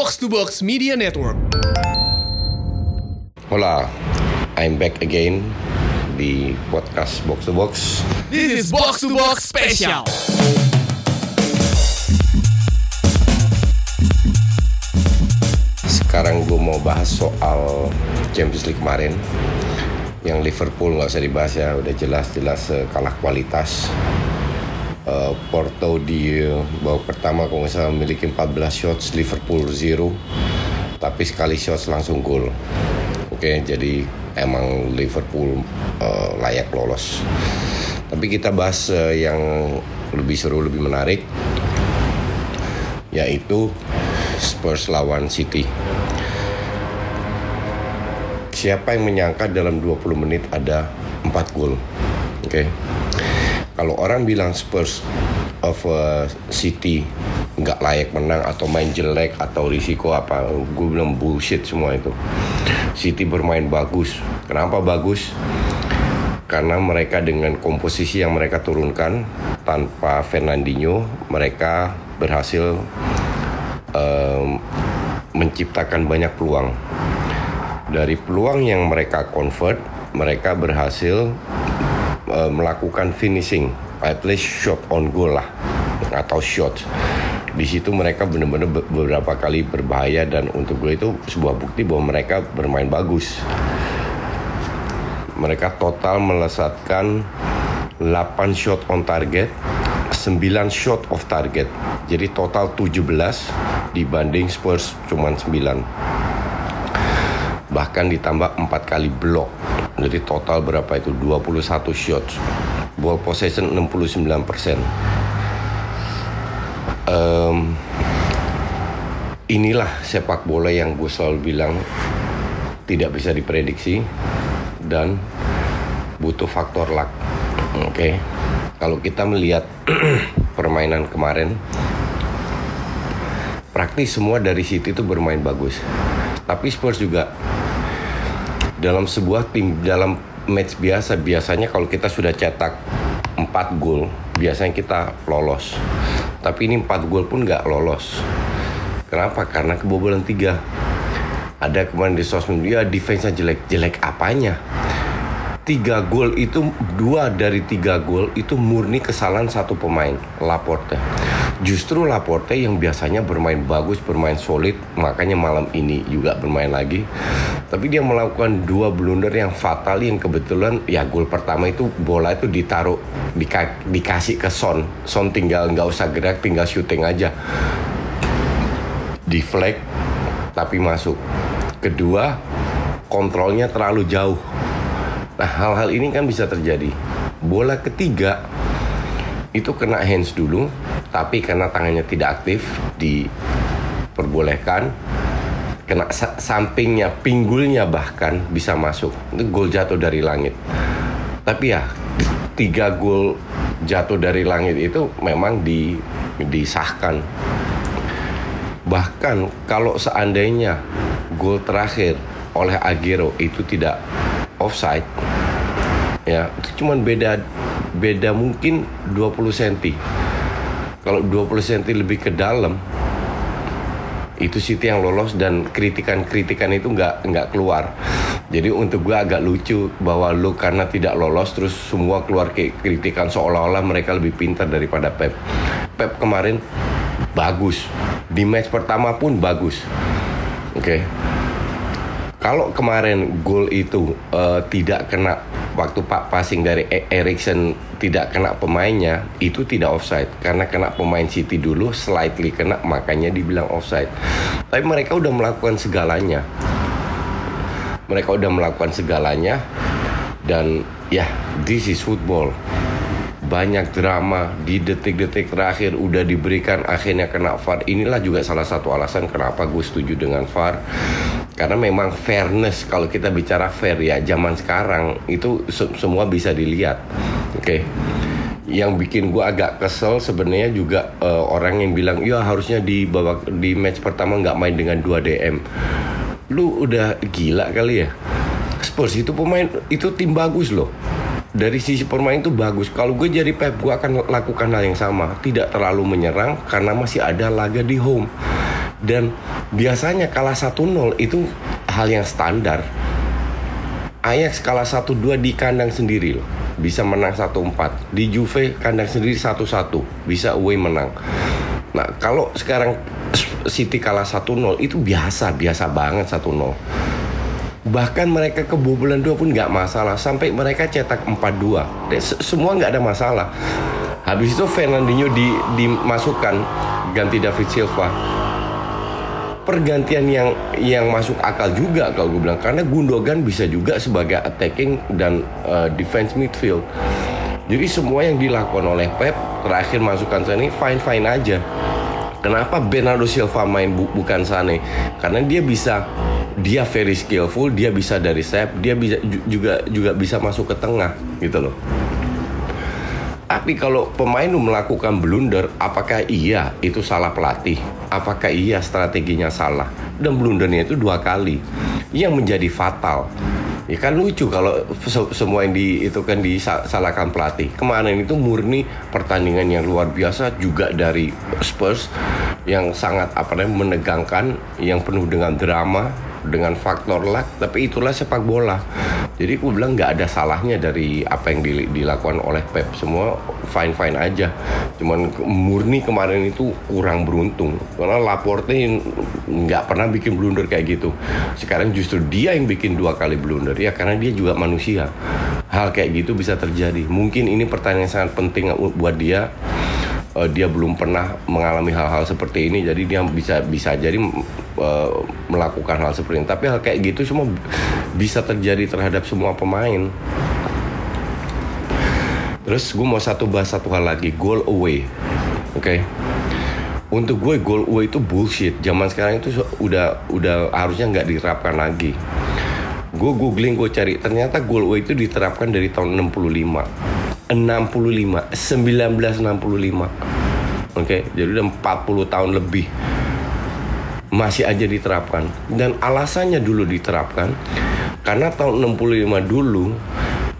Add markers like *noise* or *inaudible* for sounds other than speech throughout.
Box to Box Media Network. Hola, I'm back again di podcast Box to Box. This is Box to Box Special. Sekarang gue mau bahas soal Champions League kemarin yang Liverpool nggak usah dibahas ya udah jelas-jelas uh, kalah kualitas uh, Porto di babak pertama kalau nggak salah memiliki 14 shots Liverpool 0 tapi sekali shots langsung gol oke jadi emang Liverpool uh, layak lolos tapi kita bahas uh, yang lebih seru lebih menarik yaitu Spurs lawan City siapa yang menyangka dalam 20 menit ada 4 gol. Oke. Okay. Kalau orang bilang Spurs of uh, City nggak layak menang atau main jelek atau risiko apa, gue bilang bullshit semua itu. City bermain bagus. Kenapa bagus? Karena mereka dengan komposisi yang mereka turunkan tanpa Fernandinho, mereka berhasil um, menciptakan banyak peluang dari peluang yang mereka convert, mereka berhasil uh, melakukan finishing, at least shot on goal lah atau shot. Di situ mereka benar-benar beberapa kali berbahaya dan untuk gue itu sebuah bukti bahwa mereka bermain bagus. Mereka total melesatkan 8 shot on target, 9 shot off target. Jadi total 17 dibanding Spurs cuma 9 bahkan ditambah 4 kali blok jadi total berapa itu? 21 shots. Ball possession 69 persen. Um, inilah sepak bola yang gue selalu bilang tidak bisa diprediksi dan butuh faktor luck. Oke? Okay? kalau kita melihat *clears throat* permainan kemarin praktis semua dari City itu bermain bagus. Tapi Spurs juga dalam sebuah tim dalam match biasa biasanya kalau kita sudah cetak 4 gol biasanya kita lolos. Tapi ini 4 gol pun nggak lolos. Kenapa? Karena kebobolan tiga. Ada kemarin di sosmed dia defense-nya jelek. Jelek apanya? Tiga gol itu dua dari tiga gol itu murni kesalahan satu pemain Laporte justru Laporte yang biasanya bermain bagus bermain solid makanya malam ini juga bermain lagi. Tapi dia melakukan dua blunder yang fatal. Yang kebetulan ya gol pertama itu bola itu ditaruh dika, dikasih ke Son. Son tinggal nggak usah gerak tinggal syuting aja. Di flag tapi masuk. Kedua kontrolnya terlalu jauh. Nah, hal-hal ini kan bisa terjadi. Bola ketiga itu kena hands dulu, tapi karena tangannya tidak aktif diperbolehkan kena sampingnya, pinggulnya bahkan bisa masuk. Itu gol jatuh dari langit. Tapi ya tiga gol jatuh dari langit itu memang di, disahkan. Bahkan kalau seandainya gol terakhir oleh Agero itu tidak offside ya itu cuma beda beda mungkin 20 cm kalau 20 cm lebih ke dalam itu City yang lolos dan kritikan-kritikan itu nggak nggak keluar. Jadi untuk gue agak lucu bahwa lu karena tidak lolos terus semua keluar kritikan seolah-olah mereka lebih pintar daripada Pep. Pep kemarin bagus di match pertama pun bagus. Oke. Okay kalau kemarin gol itu uh, tidak kena waktu Pak passing dari e- Erikson tidak kena pemainnya, itu tidak offside. Karena kena pemain City dulu slightly kena makanya dibilang offside. Tapi mereka udah melakukan segalanya. Mereka udah melakukan segalanya. Dan ya this is football. Banyak drama di detik-detik terakhir udah diberikan akhirnya kena VAR. Inilah juga salah satu alasan kenapa gue setuju dengan VAR karena memang fairness kalau kita bicara fair ya zaman sekarang itu se semua bisa dilihat oke okay. yang bikin gue agak kesel sebenarnya juga uh, orang yang bilang ya harusnya di babak di match pertama nggak main dengan 2 DM lu udah gila kali ya Spurs itu pemain itu tim bagus loh dari sisi permain itu bagus. Kalau gue jadi Pep, gue akan lakukan hal yang sama. Tidak terlalu menyerang karena masih ada laga di home. Dan biasanya kalah 1-0 itu hal yang standar. Ajax kalah 1-2 di kandang sendiri loh. Bisa menang 1-4. Di Juve kandang sendiri 1-1. Bisa away menang. Nah, kalau sekarang City kalah 1-0 itu biasa, biasa banget 1-0. Bahkan mereka kebobolan dua pun nggak masalah sampai mereka cetak 4-2. Semua nggak ada masalah. Habis itu Fernandinho di, dimasukkan ganti David Silva pergantian yang yang masuk akal juga kalau gue bilang karena Gundogan bisa juga sebagai attacking dan uh, defense midfield. Jadi semua yang dilakukan oleh Pep terakhir masukkan Sane fine fine aja. Kenapa Bernardo Silva main bu bukan Sane? Karena dia bisa dia very skillful, dia bisa dari sayap, dia bisa juga juga bisa masuk ke tengah gitu loh. Tapi kalau pemain melakukan blunder, apakah iya itu salah pelatih? Apakah iya strateginya salah? Dan blundernya itu dua kali, yang menjadi fatal. Ya kan lucu kalau semua yang di itu kan disalahkan pelatih. Kemarin itu murni pertandingan yang luar biasa juga dari Spurs yang sangat apa namanya menegangkan, yang penuh dengan drama, dengan faktor luck tapi itulah sepak bola. Jadi aku bilang nggak ada salahnya dari apa yang dilakukan oleh Pep. Semua fine fine aja. Cuman murni kemarin itu kurang beruntung. Karena Laporte nggak pernah bikin blunder kayak gitu. Sekarang justru dia yang bikin dua kali blunder. Ya karena dia juga manusia. Hal kayak gitu bisa terjadi. Mungkin ini pertanyaan sangat penting buat dia uh, dia belum pernah mengalami hal-hal seperti ini. Jadi dia bisa bisa jadi uh, melakukan hal seperti ini. Tapi hal kayak gitu semua bisa terjadi terhadap semua pemain. Terus gue mau satu bahas satu hal lagi goal away. Oke? Okay? untuk gue goal away itu bullshit. Zaman sekarang itu udah udah harusnya nggak diterapkan lagi. Gue googling gue cari. Ternyata goal away itu diterapkan dari tahun 65 65 1965 Oke okay? jadi udah 40 tahun lebih masih aja diterapkan. Dan alasannya dulu diterapkan karena tahun 65 dulu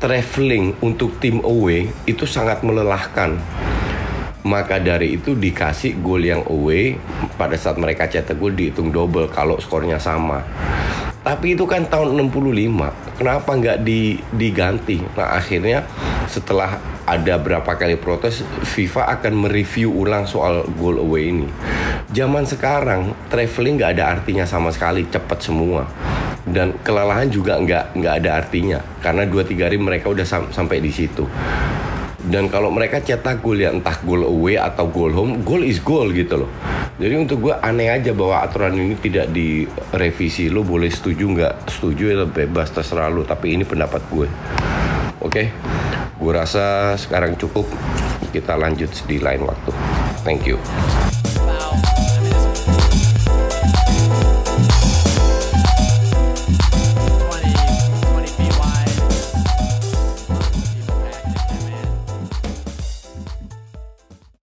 traveling untuk tim away itu sangat melelahkan. Maka dari itu dikasih gol yang away pada saat mereka cetak gol dihitung double kalau skornya sama. Tapi itu kan tahun 65 kenapa nggak di, diganti? Nah akhirnya setelah ada berapa kali protes, FIFA akan mereview ulang soal goal away ini. Zaman sekarang traveling nggak ada artinya sama sekali, cepat semua. Dan kelelahan juga nggak nggak ada artinya karena dua tiga hari mereka udah sam sampai di situ. Dan kalau mereka cetak gol ya entah gol away atau gol home, goal is goal gitu loh. Jadi untuk gue aneh aja bahwa aturan ini tidak direvisi. Lo boleh setuju nggak setuju ya bebas terserah lo. Tapi ini pendapat gue. Oke. Okay? Gue rasa sekarang cukup. Kita lanjut di lain waktu. Thank you.